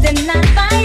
holding I find.